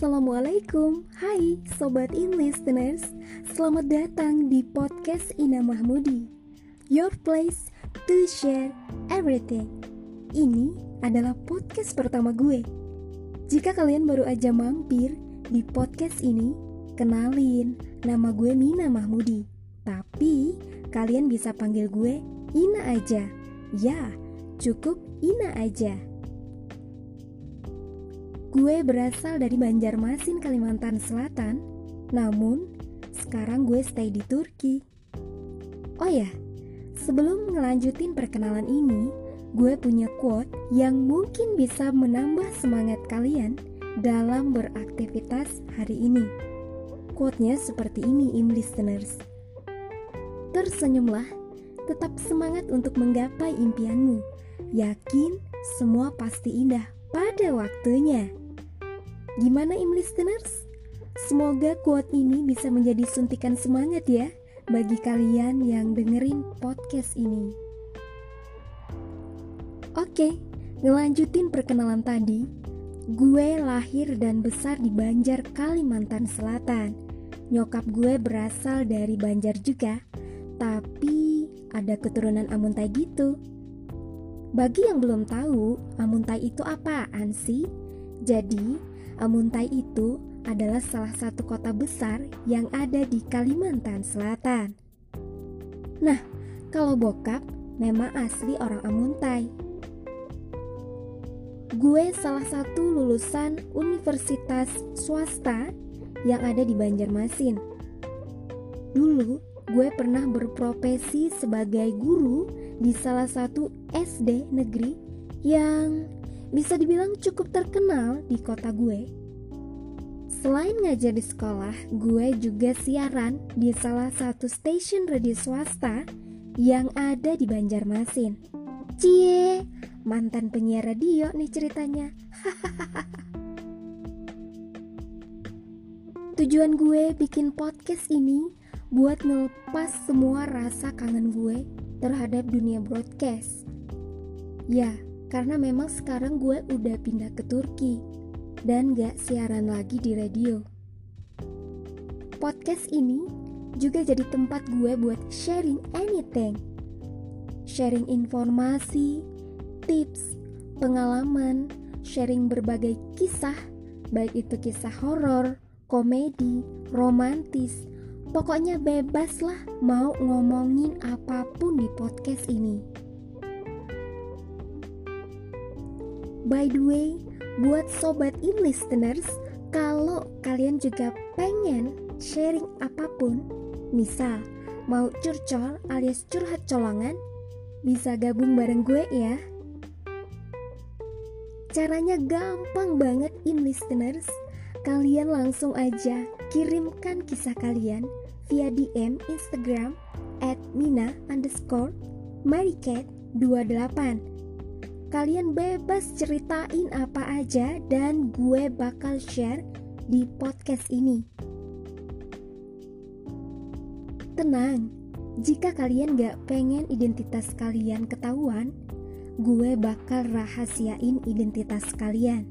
Assalamualaikum, hai Sobat In Listeners Selamat datang di podcast Ina Mahmudi. Your place to share everything. Ini adalah podcast pertama gue. Jika kalian baru aja mampir di podcast ini Kenalin, nama gue Mina Mahmudi. Tapi kalian bisa panggil gue Ina aja. Ya, cukup Ina aja Gue berasal dari Banjarmasin, Kalimantan Selatan, namun sekarang gue stay di Turki. Oh ya, sebelum ngelanjutin perkenalan ini, gue punya quote yang mungkin bisa menambah semangat kalian dalam beraktivitas hari ini. Quote-nya seperti ini, im listeners. Tersenyumlah, tetap semangat untuk menggapai impianmu. Yakin semua pasti indah pada waktunya. Gimana im listeners? Semoga quote ini bisa menjadi suntikan semangat ya bagi kalian yang dengerin podcast ini. Oke, ngelanjutin perkenalan tadi. Gue lahir dan besar di Banjar, Kalimantan Selatan. Nyokap gue berasal dari Banjar juga, tapi ada keturunan Amuntai gitu. Bagi yang belum tahu, Amuntai itu apaan sih? Jadi, Amuntai itu adalah salah satu kota besar yang ada di Kalimantan Selatan. Nah, kalau bokap memang asli orang Amuntai. Gue salah satu lulusan universitas swasta yang ada di Banjarmasin. Dulu, gue pernah berprofesi sebagai guru di salah satu SD negeri yang bisa dibilang cukup terkenal di kota gue. Selain ngajar di sekolah, gue juga siaran di salah satu stasiun radio swasta yang ada di Banjarmasin. Cie, mantan penyiar radio nih ceritanya. Tujuan gue bikin podcast ini buat ngelepas semua rasa kangen gue terhadap dunia broadcast. Ya, karena memang sekarang gue udah pindah ke Turki dan gak siaran lagi di radio. Podcast ini juga jadi tempat gue buat sharing anything. Sharing informasi, tips, pengalaman, sharing berbagai kisah, baik itu kisah horor, komedi, romantis, pokoknya bebas lah mau ngomongin apa pun di podcast ini. By the way, buat sobat in listeners, kalau kalian juga pengen sharing apa pun, misal mau curcol alias curhat colongan, bisa gabung bareng gue ya. Caranya gampang banget in listeners. Kalian langsung aja kirimkan kisah kalian via DM Instagram at mina underscore maricat 28 Kalian bebas ceritain apa aja dan gue bakal share di podcast ini. Tenang, jika kalian gak pengen identitas kalian ketahuan, gue bakal rahasiain identitas kalian.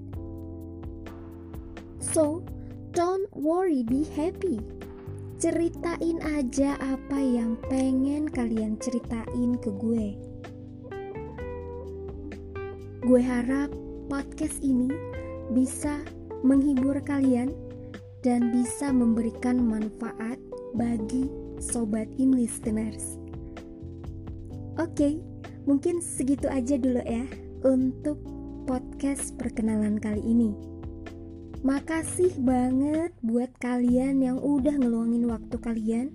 So, don't worry, be happy. Ceritain aja apa yang pengen kalian ceritain ke gue. Gue harap podcast ini bisa menghibur kalian dan bisa memberikan manfaat bagi sobat in listeners. Oke, mungkin segitu aja dulu ya untuk podcast perkenalan kali ini. Makasih banget buat kalian yang udah ngeluangin waktu kalian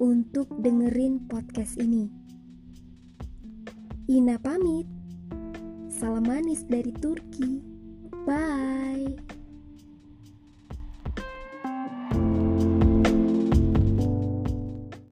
untuk dengerin podcast ini. Ina pamit. Salam manis dari Turki. Bye.